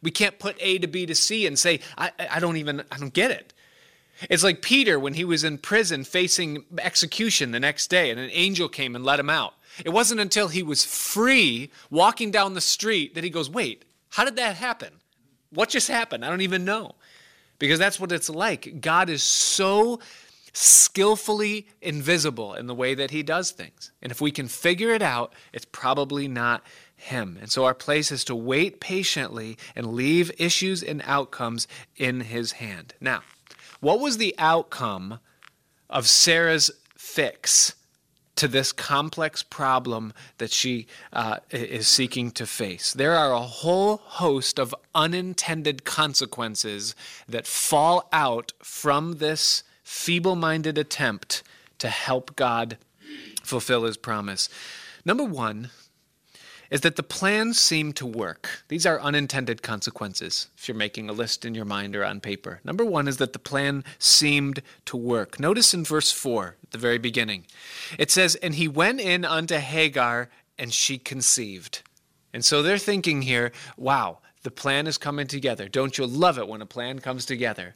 We can't put A to B to C and say, I, I don't even, I don't get it. It's like Peter when he was in prison facing execution the next day, and an angel came and let him out. It wasn't until he was free walking down the street that he goes, Wait, how did that happen? What just happened? I don't even know. Because that's what it's like. God is so skillfully invisible in the way that he does things. And if we can figure it out, it's probably not him. And so our place is to wait patiently and leave issues and outcomes in his hand. Now, what was the outcome of Sarah's fix to this complex problem that she uh, is seeking to face? There are a whole host of unintended consequences that fall out from this feeble minded attempt to help God fulfill his promise. Number one, is that the plans seem to work. These are unintended consequences if you're making a list in your mind or on paper. Number one is that the plan seemed to work. Notice in verse 4 at the very beginning, it says, And he went in unto Hagar, and she conceived. And so they're thinking here, wow, the plan is coming together. Don't you love it when a plan comes together?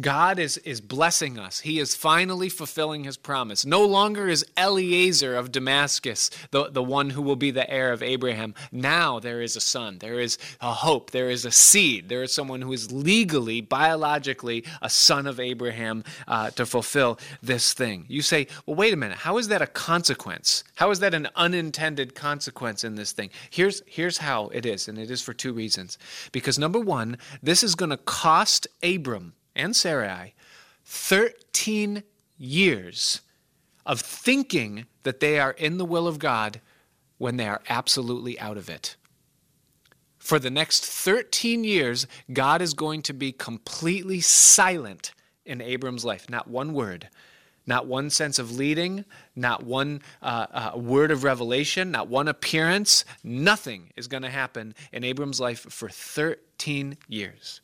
God is, is blessing us. He is finally fulfilling his promise. No longer is Eliezer of Damascus the, the one who will be the heir of Abraham. Now there is a son. There is a hope. There is a seed. There is someone who is legally, biologically, a son of Abraham uh, to fulfill this thing. You say, well, wait a minute. How is that a consequence? How is that an unintended consequence in this thing? Here's, here's how it is, and it is for two reasons. Because number one, this is going to cost Abram and Sarai 13 years of thinking that they are in the will of God when they are absolutely out of it. For the next 13 years, God is going to be completely silent in Abram's life. Not one word, not one sense of leading, not one uh, uh, word of revelation, not one appearance. Nothing is going to happen in Abram's life for 13 years.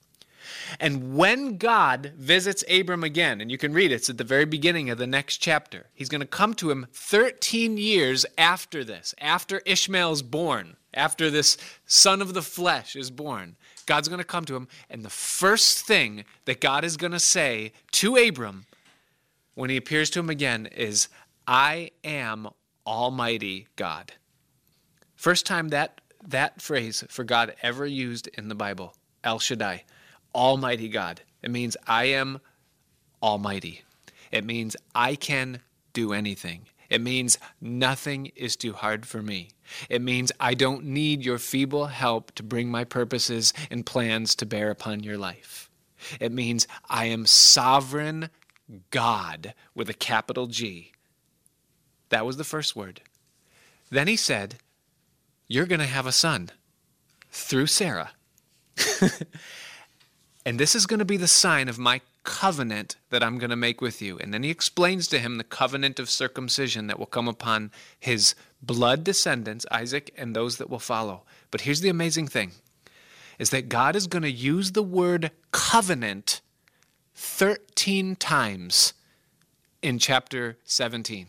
And when God visits Abram again, and you can read it, it's at the very beginning of the next chapter, he's going to come to him 13 years after this, after Ishmael's born, after this son of the flesh is born. God's going to come to him, and the first thing that God is going to say to Abram when he appears to him again is, I am Almighty God. First time that, that phrase for God ever used in the Bible, El Shaddai. Almighty God. It means I am Almighty. It means I can do anything. It means nothing is too hard for me. It means I don't need your feeble help to bring my purposes and plans to bear upon your life. It means I am sovereign God with a capital G. That was the first word. Then he said, You're going to have a son through Sarah. And this is going to be the sign of my covenant that I'm going to make with you. And then he explains to him the covenant of circumcision that will come upon his blood descendants, Isaac, and those that will follow. But here's the amazing thing is that God is going to use the word covenant 13 times in chapter 17.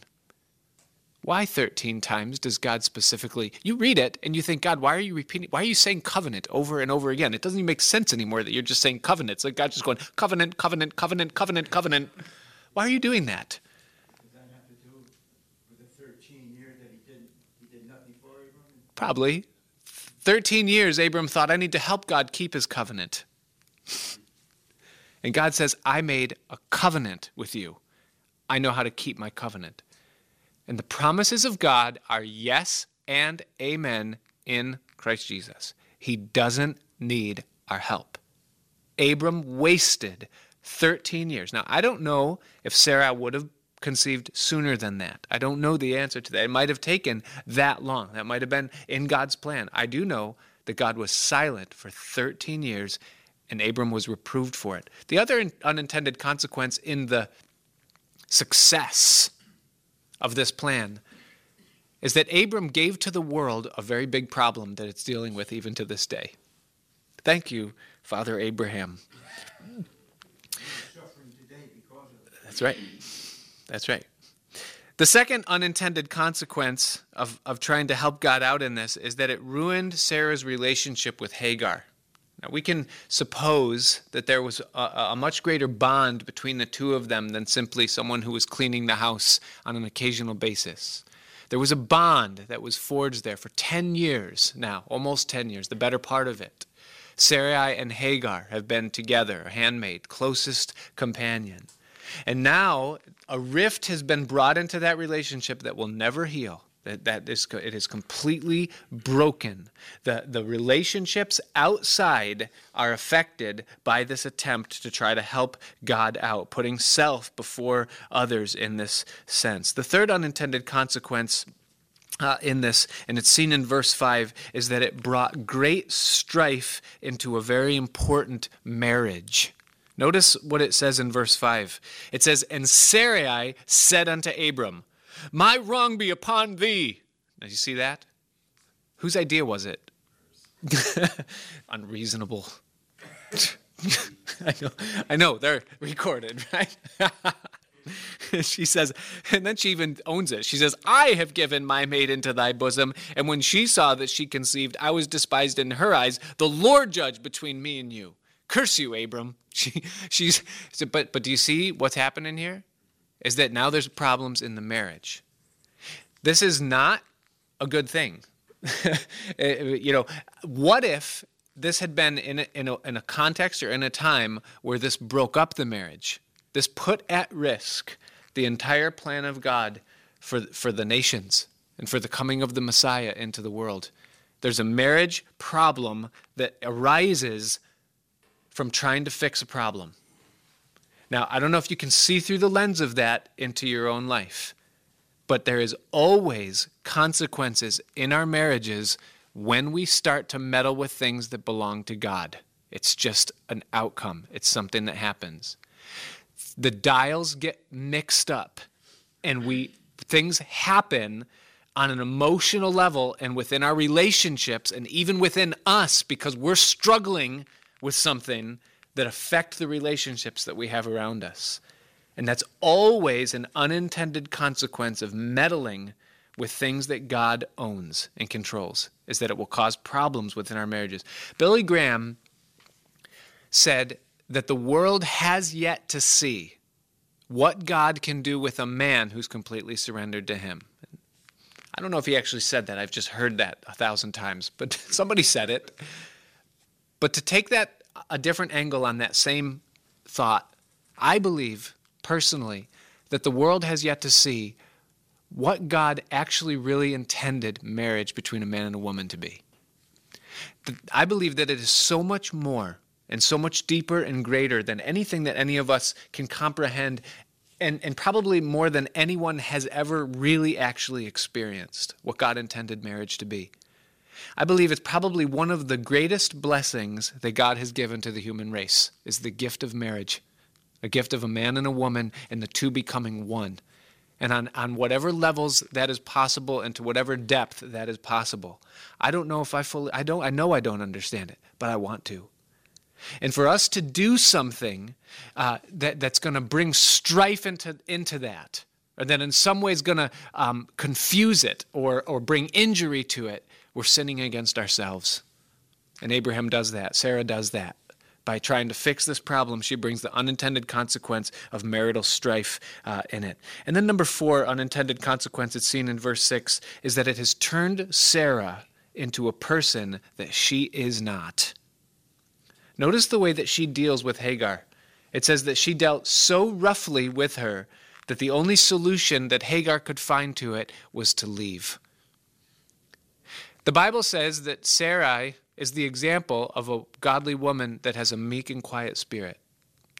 Why 13 times does God specifically? You read it and you think, God, why are you repeating? Why are you saying covenant over and over again? It doesn't even make sense anymore that you're just saying covenant. It's like God's just going, covenant, covenant, covenant, covenant, covenant. Why are you doing that? Does that have to do with the 13 years that he did, he did nothing for Abram? Probably. 13 years, Abram thought, I need to help God keep his covenant. And God says, I made a covenant with you. I know how to keep my covenant. And the promises of God are yes and amen in Christ Jesus. He doesn't need our help. Abram wasted 13 years. Now, I don't know if Sarah would have conceived sooner than that. I don't know the answer to that. It might have taken that long. That might have been in God's plan. I do know that God was silent for 13 years and Abram was reproved for it. The other unintended consequence in the success of this plan is that Abram gave to the world a very big problem that it's dealing with even to this day. Thank you, Father Abraham. That's right. That's right. The second unintended consequence of, of trying to help God out in this is that it ruined Sarah's relationship with Hagar. Now, we can suppose that there was a, a, much greater bond between the two of them than simply someone who was cleaning the house on an occasional basis. There was a bond that was forged there for 10 years now, almost 10 years, the better part of it. Sarai and Hagar have been together, handmaid, closest companion. And now a rift has been brought into that relationship that will never heal. That, that is, it is completely broken. The, the relationships outside are affected by this attempt to try to help God out, putting self before others in this sense. The third unintended consequence uh, in this, and it's seen in verse 5, is that it brought great strife into a very important marriage. Notice what it says in verse 5. It says, And Sarai said unto Abram, my wrong be upon thee. Did you see that? Whose idea was it? Unreasonable. I know, I know, they're recorded, right? she says, and then she even owns it. She says, I have given my maid into thy bosom. And when she saw that she conceived, I was despised in her eyes. The Lord judge between me and you. Curse you, Abram. She, she's, but, but do you see what's happening here? Is that now there's problems in the marriage. This is not a good thing. Eh, eh, you know, what if this had been in a, in, a, in a context or in a time where this broke up the marriage? This put at risk the entire plan of God for, for the nations and for the coming of the Messiah into the world. There's a marriage problem that arises from trying to fix a problem. Now, I don't know if you can see through the lens of that into your own life, but there is always consequences in our marriages when we start to meddle with things that belong to God. It's just an outcome, it's something that happens. The dials get mixed up and we things happen on an emotional level and within our relationships and even within us because we're struggling with something that affect the relationships that we have around us. And that's always an unintended consequence of meddling with things that God owns and controls, is that it will cause problems within our marriages. Billy Graham said that the world has yet to see what God can do with a man who's completely surrendered to Him. I don't know if he actually said that. I've just heard that a thousand times, but somebody said it. But to take that a different angle on that same thought. I believe personally that the world has yet to see what God actually really intended marriage between a man and a woman to be. I believe that it is so much more and so much deeper and greater than anything that any of us can comprehend, and, and probably more than anyone has ever really actually experienced what God intended marriage to be. I believe it's probably one of the greatest blessings that God has given to the human race is the gift of marriage, a gift of a man and a woman and the two becoming one. And on, on whatever levels that is possible and to whatever depth that is possible. I don't know if I fully I don't I know I don't understand it, but I want to. And for us to do something uh, that, that's going to bring strife into, into that, or that in some ways going to um, confuse it or, or bring injury to it, we're sinning against ourselves. And Abraham does that. Sarah does that. By trying to fix this problem, she brings the unintended consequence of marital strife uh, in it. And then, number four, unintended consequence, it's seen in verse six, is that it has turned Sarah into a person that she is not. Notice the way that she deals with Hagar. It says that she dealt so roughly with her that the only solution that Hagar could find to it was to leave. The Bible says that Sarai is the example of a godly woman that has a meek and quiet spirit.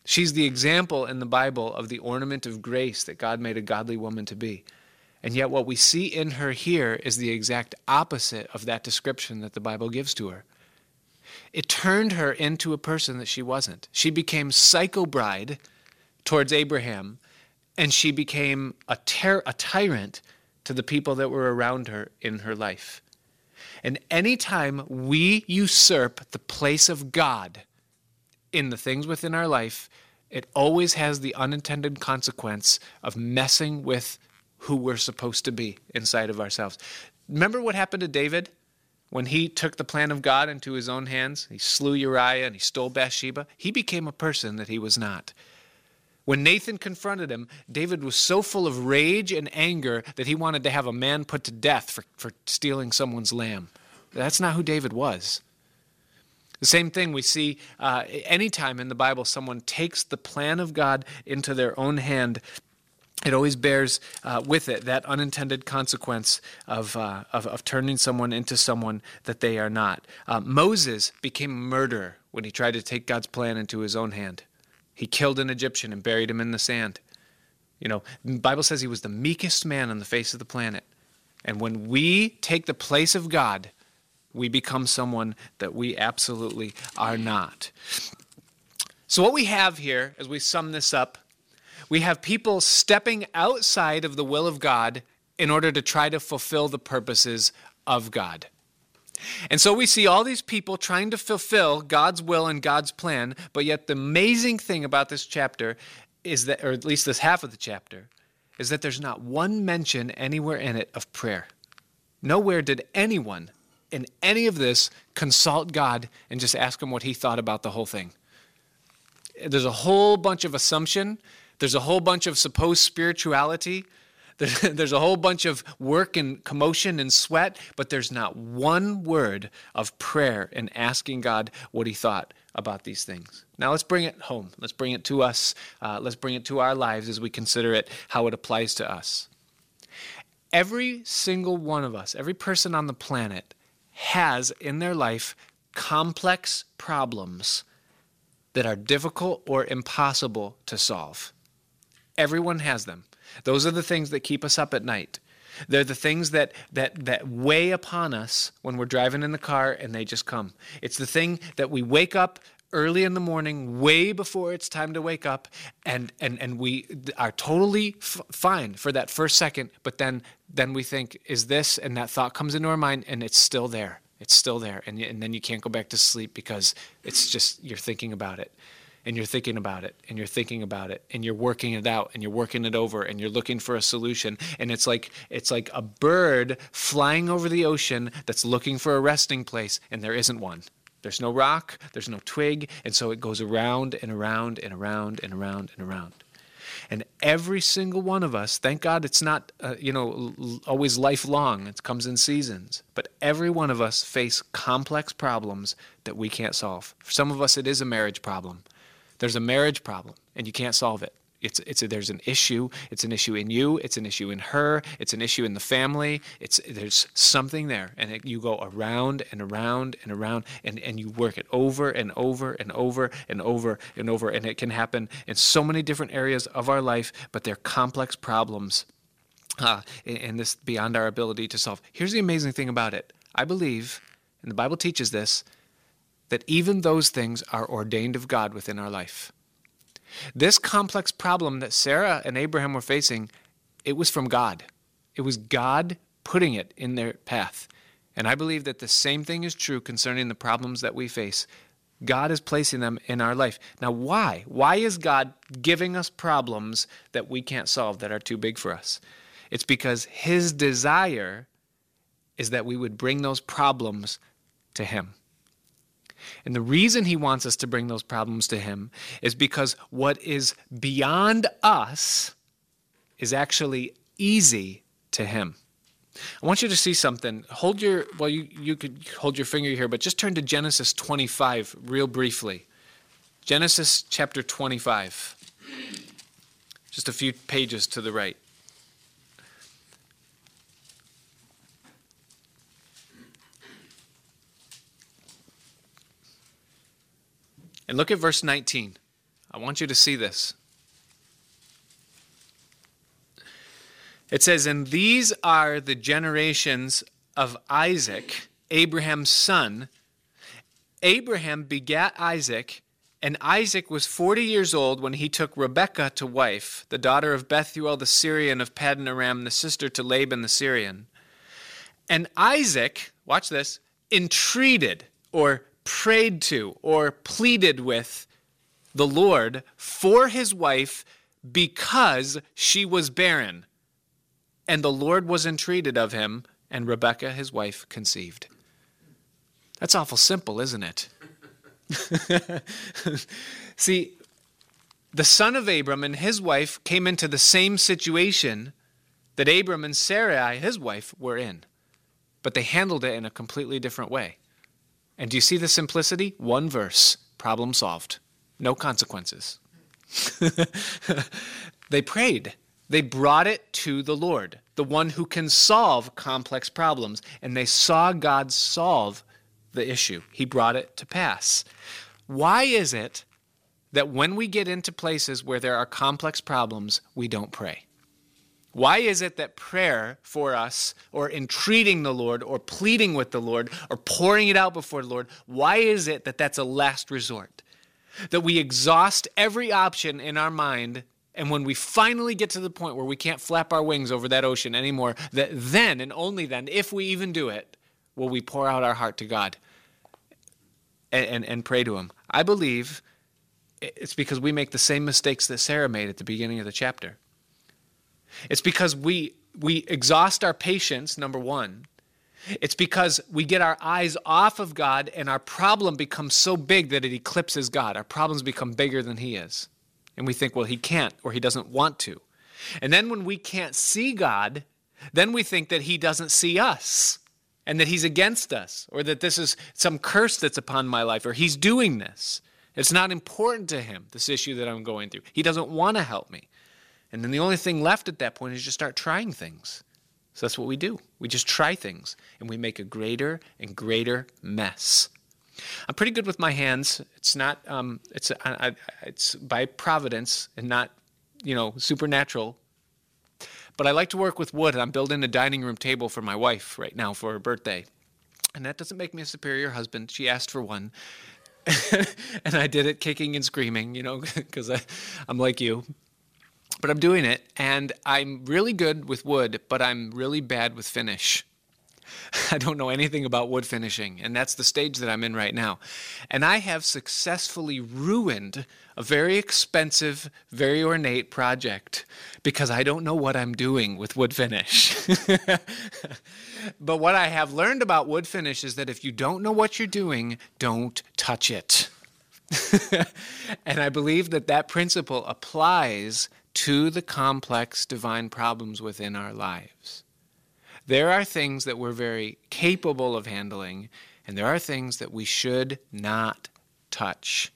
She's the example in the Bible of the ornament of grace that God made a godly woman to be. And yet, what we see in her here is the exact opposite of that description that the Bible gives to her. It turned her into a person that she wasn't. She became psycho bride towards Abraham, and she became a, ter- a tyrant to the people that were around her in her life. And anytime we usurp the place of God in the things within our life, it always has the unintended consequence of messing with who we're supposed to be inside of ourselves. Remember what happened to David when he took the plan of God into his own hands, he slew Uriah and he stole Bathsheba, he became a person that he was not. When Nathan confronted him, David was so full of rage and anger that he wanted to have a man put to death for, for stealing someone's lamb. That's not who David was. The same thing we see uh, anytime in the Bible someone takes the plan of God into their own hand. It always bears uh, with it that unintended consequence of, uh, of, of, turning someone into someone that they are not. Uh, Moses became a murderer when he tried to take God's plan into his own hand. He killed an Egyptian and buried him in the sand. You know, Bible says he was the meekest man on the face of the planet. And when we take the place of God, we become someone that we absolutely are not. So, what we have here, as we sum this up, we have people stepping outside of the will of God in order to try to fulfill the purposes of God. And so we see all these people trying to fulfill God's will and God's plan, but yet the amazing thing about this chapter is that, or at least this half of the chapter, is that there's not one mention anywhere in it of prayer. Nowhere did anyone in any of this consult God and just ask him what he thought about the whole thing. There's a whole bunch of assumption, there's a whole bunch of supposed spirituality, There's a whole bunch of work and commotion and sweat, but there's not one word of prayer and asking God what He thought about these things. Now let's bring it home. Let's bring it to us. Uh, let's bring it to our lives as we consider it, how it applies to us. Every single one of us, every person on the planet, has in their life complex problems that are difficult or impossible to solve. Everyone has them. Those are the things that keep us up at night. They're the things that, that, that weigh upon us when we're driving in the car and they just come. It's the thing that we wake up early in the morning, way before it's time to wake up, and, and, and we are totally f- fine for that first second, but then, then we think, is this? And that thought comes into our mind and it's still there. It's still there. And, and then you can't go back to sleep because it's just, you're thinking about it and you're thinking about it and you're thinking about it and you're working it out and you're working it over and you're looking for a solution and it's like it's like a bird flying over the ocean that's looking for a resting place and there isn't one. There's no rock there's no twig and so it goes around and around and around and around and around. And every single one of us thank god it's not uh, you know always lifelong it comes in seasons but every one of us face complex problems that we can't solve. For some of us it is a marriage problem there's a marriage problem and you can't solve it. It's, it's a, there's an issue. It's an issue in you. It's an issue in her. It's an issue in the family. It's there's something there, and it, you go around and around and around, and, and you work it over and over and over and over and over, and it can happen in so many different areas of our life, but they're complex problems, uh, and this beyond our ability to solve. Here's the amazing thing about it. I believe, and the Bible teaches this, that even those things are ordained of God within our life. This complex problem that Sarah and Abraham were facing, it was from God. It was God putting it in their path. And I believe that the same thing is true concerning the problems that we face. God is placing them in our life. Now, why? Why is God giving us problems that we can't solve, that are too big for us? It's because His desire is that we would bring those problems to Him. And the reason he wants us to bring those problems to him is because what is beyond us is actually easy to him. I want you to see something. Hold your, well, you, you could hold your finger here, but just turn to Genesis 25 real briefly. Genesis chapter 25, just a few pages to the right. And look at verse 19. I want you to see this. It says, And these are the generations of Isaac, Abraham's son. Abraham begat Isaac, and Isaac was 40 years old when he took Rebekah to wife, the daughter of Bethuel the Syrian of Paddan Aram, the sister to Laban the Syrian. And Isaac, watch this, entreated or prayed to or pleaded with the Lord for his wife because she was barren. And the Lord was entreated of him, and Rebekah, his wife, conceived. That's awful simple, isn't it? See, the son of Abram and his wife came into the same situation that Abram and Sarai, his wife, were in, but they handled it in a completely different way. And do you see the simplicity? One verse, problem solved, no consequences. they prayed. They brought it to the Lord, the one who can solve complex problems, and they saw God solve the issue. He brought it to pass. Why is it that when we get into places where there are complex problems, we don't pray? Why is it that prayer for us, or entreating the Lord, or pleading with the Lord, or pouring it out before the Lord, why is it that that's a last resort? That we exhaust every option in our mind, and when we finally get to the point where we can't flap our wings over that ocean anymore, that then and only then, if we even do it, will we pour out our heart to God and, and, and pray to Him. I believe it's because we make the same mistakes that Sarah made at the beginning of the chapter. It's because we, we exhaust our patience, number one. It's because we get our eyes off of God and our problem becomes so big that it eclipses God. Our problems become bigger than He is. And we think, well, He can't or He doesn't want to. And then when we can't see God, then we think that He doesn't see us and that He's against us or that this is some curse that's upon my life or He's doing this. It's not important to Him, this issue that I'm going through. He doesn't want to help me. And then the only thing left at that point is just start trying things. So that's what we do. We just try things and we make a greater and greater mess. I'm pretty good with my hands. It's not, um, it's, I, I, it's by providence and not, you know, supernatural. But I like to work with wood. I'm building a dining room table for my wife right now for her birthday. And that doesn't make me a superior husband. She asked for one. and I did it kicking and screaming, you know, because I'm like you but I'm doing it, and I'm really good with wood, but I'm really bad with finish. I don't know anything about wood finishing, and that's the stage that I'm in right now. And I have successfully ruined a very expensive, very ornate project because I don't know what I'm doing with wood finish. but what I have learned about wood finish is that if you don't know what you're doing, don't touch it. and I believe that that principle applies to the complex divine problems within our lives. There are things that we're very capable of handling, and there are things that we should not touch.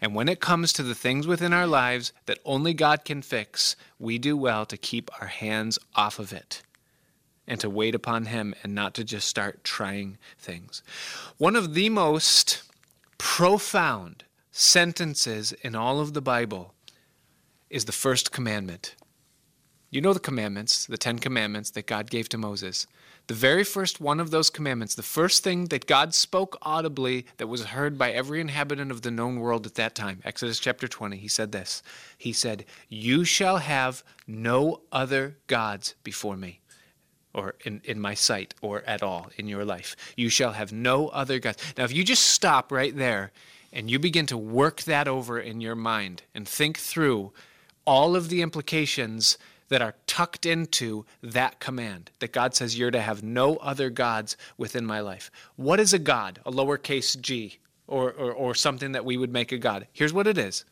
And when it comes to the things within our lives that only God can fix, we do well to keep our hands off of it and to wait upon Him and not to just start trying things. One of the most profound sentences in all of the Bible is the first commandment. You know the commandments, the Ten Commandments that God gave to Moses. The very first one of those commandments, the first thing that God spoke audibly that was heard by every inhabitant of the known world at that time, Exodus chapter 20, he said this. He said, You shall have no other gods before me, or in, in my sight, or at all in your life. You shall have no other gods. Now, if you just stop right there and you begin to work that over in your mind and think through all of the implications that are tucked into that command that God says you're to have no other gods within my life. What is a God? A lowercase g or, or, or something that we would make a God. Here's what it is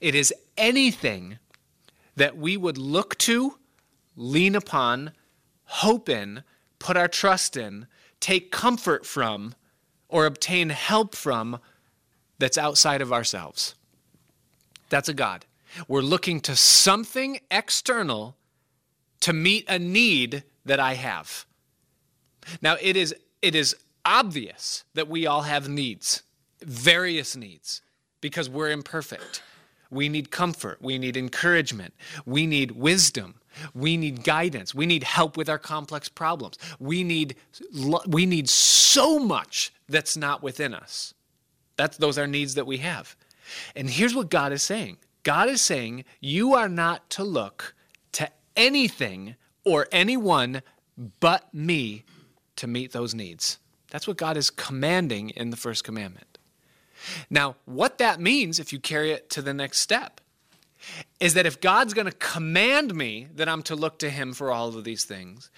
it is anything that we would look to, lean upon, hope in, put our trust in, take comfort from, or obtain help from that's outside of ourselves. That's a God. We're looking to something external to meet a need that I have. Now, it is, it is obvious that we all have needs, various needs, because we're imperfect. We need comfort. We need encouragement. We need wisdom. We need guidance. We need help with our complex problems. We need, we need so much that's not within us. That's, those are needs that we have. And here's what God is saying God is saying you are not to look to anything or anyone but me to meet those needs. That's what God is commanding in the first commandment. Now, what that means, if you carry it to the next step, is that if God's going to command me that I'm to look to Him for all of these things,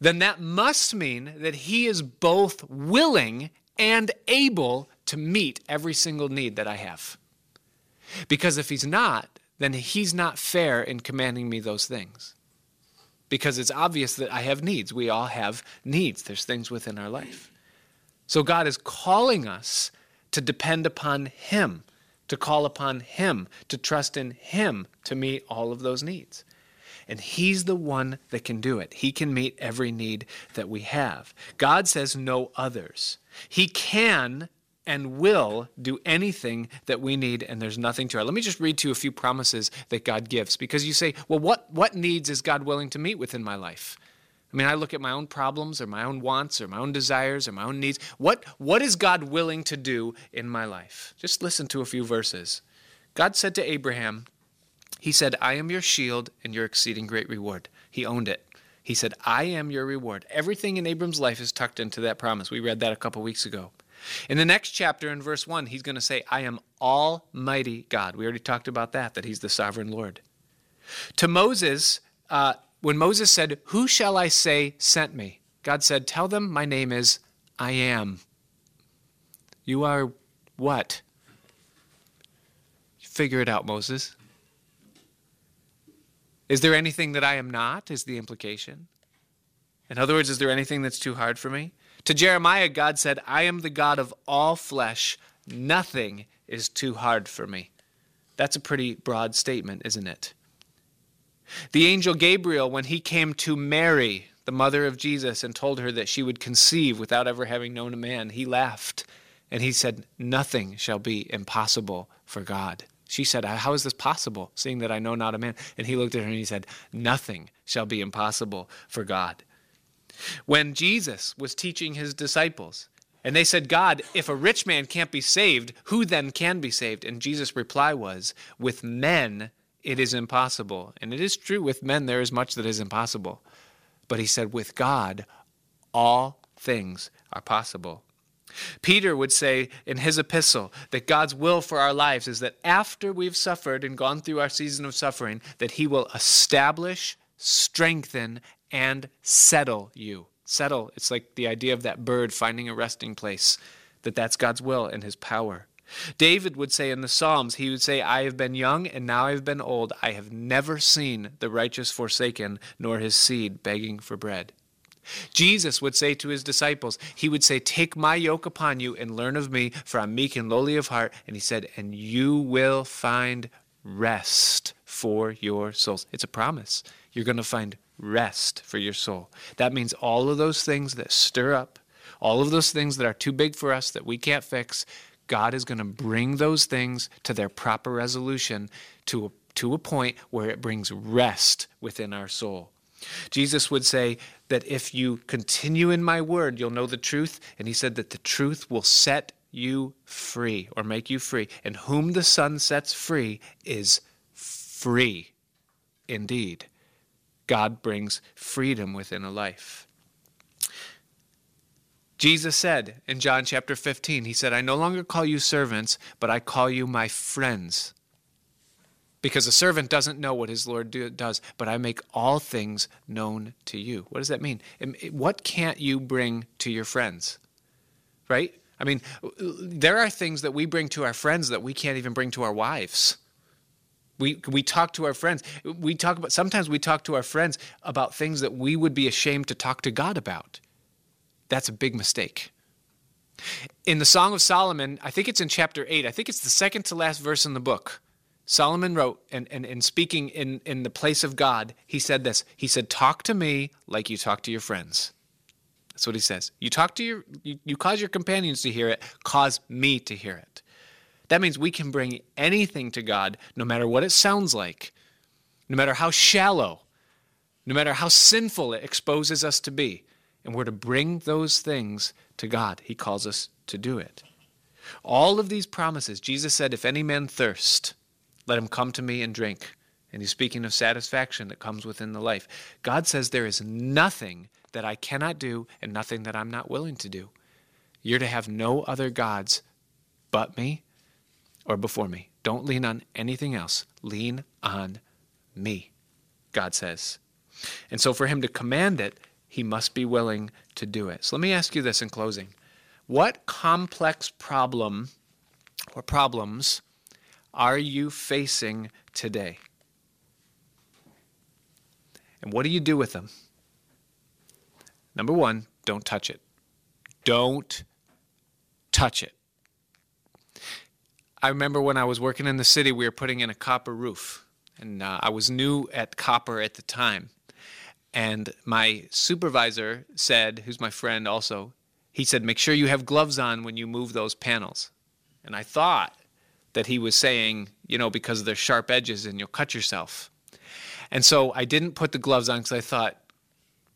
then that must mean that He is both willing and able to meet every single need that I have. Because if he's not, then he's not fair in commanding me those things. Because it's obvious that I have needs. We all have needs, there's things within our life. So God is calling us to depend upon him, to call upon him, to trust in him to meet all of those needs. And He's the one that can do it. He can meet every need that we have. God says no others. He can and will do anything that we need, and there's nothing to it. Let me just read to you a few promises that God gives because you say, well, what, what needs is God willing to meet within my life? I mean, I look at my own problems or my own wants or my own desires or my own needs. What, what is God willing to do in my life? Just listen to a few verses. God said to Abraham, he said, I am your shield and your exceeding great reward. He owned it. He said, I am your reward. Everything in Abram's life is tucked into that promise. We read that a couple weeks ago. In the next chapter, in verse 1, he's going to say, I am Almighty God. We already talked about that, that he's the sovereign Lord. To Moses, uh, when Moses said, Who shall I say sent me? God said, Tell them my name is I am. You are what? Figure it out, Moses. Is there anything that I am not? Is the implication. In other words, is there anything that's too hard for me? To Jeremiah, God said, I am the God of all flesh. Nothing is too hard for me. That's a pretty broad statement, isn't it? The angel Gabriel, when he came to Mary, the mother of Jesus, and told her that she would conceive without ever having known a man, he laughed and he said, Nothing shall be impossible for God. She said, How is this possible, seeing that I know not a man? And he looked at her and he said, Nothing shall be impossible for God. When Jesus was teaching his disciples, and they said, God, if a rich man can't be saved, who then can be saved? And Jesus' reply was, With men it is impossible. And it is true, with men there is much that is impossible. But he said, With God all things are possible. Peter would say in his epistle that God's will for our lives is that after we've suffered and gone through our season of suffering, that he will establish, strengthen, and settle you. Settle, it's like the idea of that bird finding a resting place, that that's God's will and his power. David would say in the Psalms, he would say, I have been young and now I have been old. I have never seen the righteous forsaken, nor his seed begging for bread. Jesus would say to his disciples, He would say, Take my yoke upon you and learn of me, for I'm meek and lowly of heart. And he said, And you will find rest for your souls. It's a promise. You're going to find rest for your soul. That means all of those things that stir up, all of those things that are too big for us that we can't fix, God is going to bring those things to their proper resolution to a, to a point where it brings rest within our soul. Jesus would say that if you continue in my word, you'll know the truth. And he said that the truth will set you free or make you free. And whom the Son sets free is free indeed. God brings freedom within a life. Jesus said in John chapter 15, He said, I no longer call you servants, but I call you my friends because a servant doesn't know what his Lord do, does, but I make all things known to you. What does that mean? What can't you bring to your friends? Right? I mean, there are things that we bring to our friends that we can't even bring to our wives. We, we talk to our friends. We talk about sometimes we talk to our friends about things that we would be ashamed to talk to God about. That's a big mistake. In the Song of Solomon, I think it's in chapter 8, I think it's the second to last verse in the book. Solomon wrote, and, and, and speaking in, in the place of God, he said this. He said, Talk to me like you talk to your friends. That's what he says. You talk to your, you, you cause your companions to hear it, cause me to hear it. That means we can bring anything to God, no matter what it sounds like, no matter how shallow, no matter how sinful it exposes us to be. And we're to bring those things to God. He calls us to do it. All of these promises, Jesus said, If any man thirst, let him come to me and drink. And he's speaking of satisfaction that comes within the life. God says there is nothing that I cannot do and nothing that I'm not willing to do. You're to have no other gods but me or before me. Don't lean on anything else. Lean on me, God says. And so for him to command it, he must be willing to do it. So let me ask you this in closing. What complex problem or problems are you facing today? And what do you do with them? Number one, don't touch it. Don't touch it. I remember when I was working in the city, we were putting in a copper roof. And uh, I was new at copper at the time. And my supervisor said, who's my friend also, he said, make sure you have gloves on when you move those panels. And I thought that he was saying, you know, because they're sharp edges and you'll cut yourself. And so I didn't put the gloves on because I thought,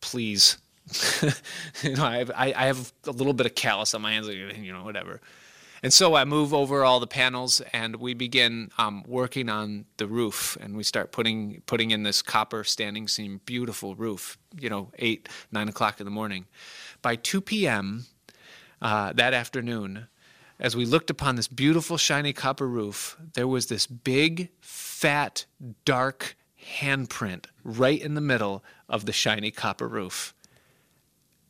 please. you know, I have, I, I have a little bit of callus on my hands, you know, whatever. And so I move over all the panels and we begin um, working on the roof and we start putting putting in this copper standing seam, beautiful roof, you know, eight, nine o'clock in the morning. By 2 p.m. Uh, that afternoon, as we looked upon this beautiful shiny copper roof, there was this big, fat, dark handprint right in the middle of the shiny copper roof.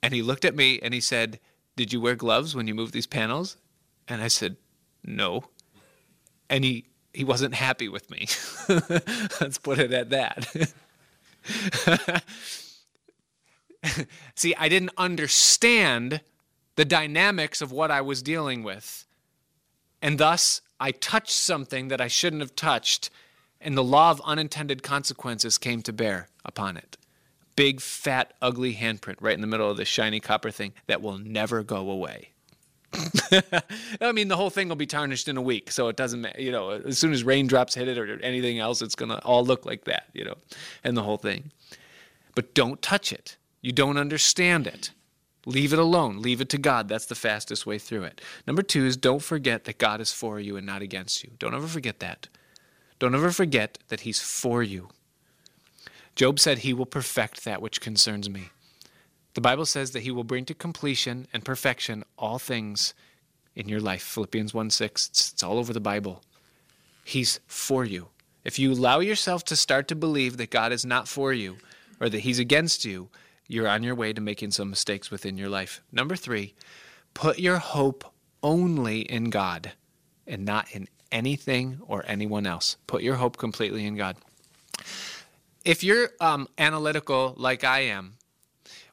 And he looked at me and he said, Did you wear gloves when you moved these panels? And I said, No. And he, he wasn't happy with me. Let's put it at that. See, I didn't understand the dynamics of what I was dealing with. And thus, I touched something that I shouldn't have touched, and the law of unintended consequences came to bear upon it. Big, fat, ugly handprint right in the middle of this shiny copper thing that will never go away. I mean, the whole thing will be tarnished in a week, so it doesn't matter. You know, as soon as raindrops hit it or anything else, it's to all look like that, you know, and the whole thing. But don't touch it. You don't understand it. Leave it alone. Leave it to God. That's the fastest way through it. Number two is don't forget that God is for you and not against you. Don't ever forget that. Don't ever forget that He's for you. Job said, He will perfect that which concerns me. The Bible says that he will bring to completion and perfection all things in your life. Philippians 1 6. It's, it's, all over the Bible. He's for you. If you allow yourself to start to believe that God is not for you or that he's against you, you're on your way to making some mistakes within your life. Number three, put your hope only in God and not in anything or anyone else. Put your hope completely in God. If you're um, analytical like I am,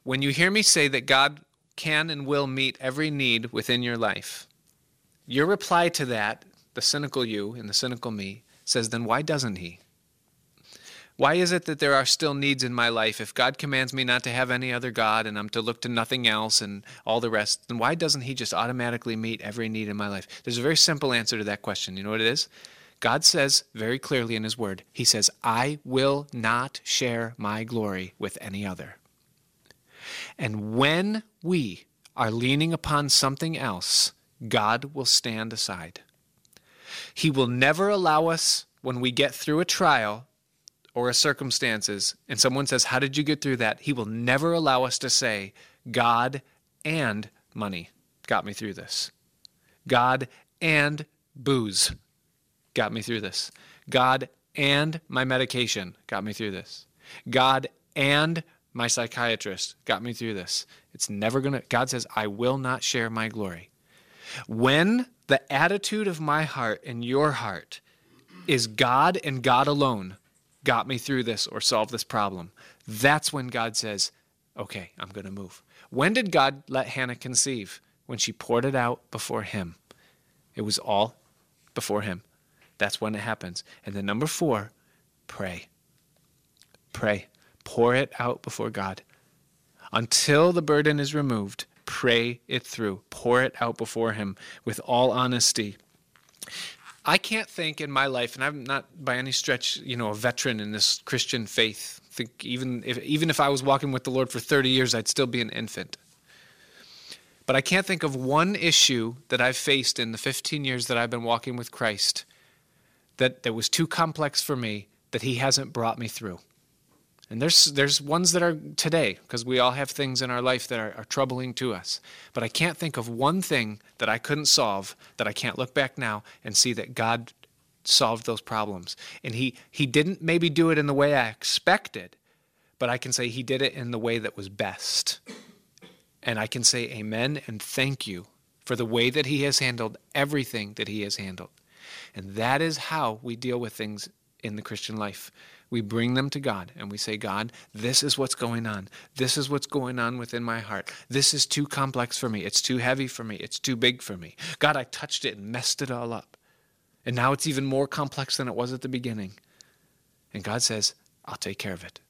when you hear me say that God can and will meet every need within your life, your reply to that, the cynical you and the cynical me, says, then why doesn't He? Why is it that there are still needs in my life? If God commands me not to have any other God and I'm to look to nothing else and all the rest, then why doesn't He just automatically meet every need in my life? There's a very simple answer to that question. You know what it is? God says very clearly in His Word, He says, I will not share my glory with any other. And when we are leaning upon something else, God will stand aside. He will never allow us, when we get through a trial or a circumstances, and someone says, How did you get through that? He will never allow us to say, God and money got me through this. God and booze got me through this. God and my medication got me through this. God and my psychiatrist got me through this. It's never going to, God says, I will not share my glory. When the attitude of my heart and your heart is God and God alone got me through this or solved this problem, that's when God says, okay, I'm going to move. When did God let Hannah conceive? When she poured it out before Him. It was all before Him. That's when it happens. And then number four, pray. Pray. Pour it out before God. Until the burden is removed, pray it through. Pour it out before Him with all honesty. I can't think in my life, and I'm not by any stretch, you know, a veteran in this Christian faith. I think even if even if I was walking with the Lord for 30 years, I'd still be an infant. But I can't think of one issue that I've faced in the 15 years that I've been walking with Christ that, that was too complex for me that He hasn't brought me through. And there's there's ones that are today because we all have things in our life that are, are, troubling to us. But I can't think of one thing that I couldn't solve that I can't look back now and see that God solved those problems. And he he didn't maybe do it in the way I expected, but I can say he did it in the way that was best. And I can say amen and thank you for the way that He has handled everything that He has handled. And that is how we deal with things in the Christian life. We bring them to God and we say, God, this is what's going on. This is what's going on within my heart. This is too complex for me. It's too heavy for me. It's too big for me. God, I touched it and messed it all up. And now it's even more complex than it was at the beginning. And God says, I'll take care of it.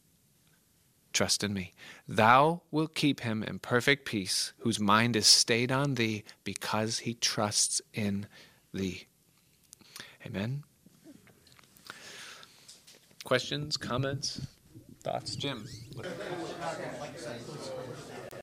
Trust in me. Thou wilt keep him in perfect peace, whose mind is stayed on thee, because he trusts in thee. Amen. Questions, comments, thoughts? Jim.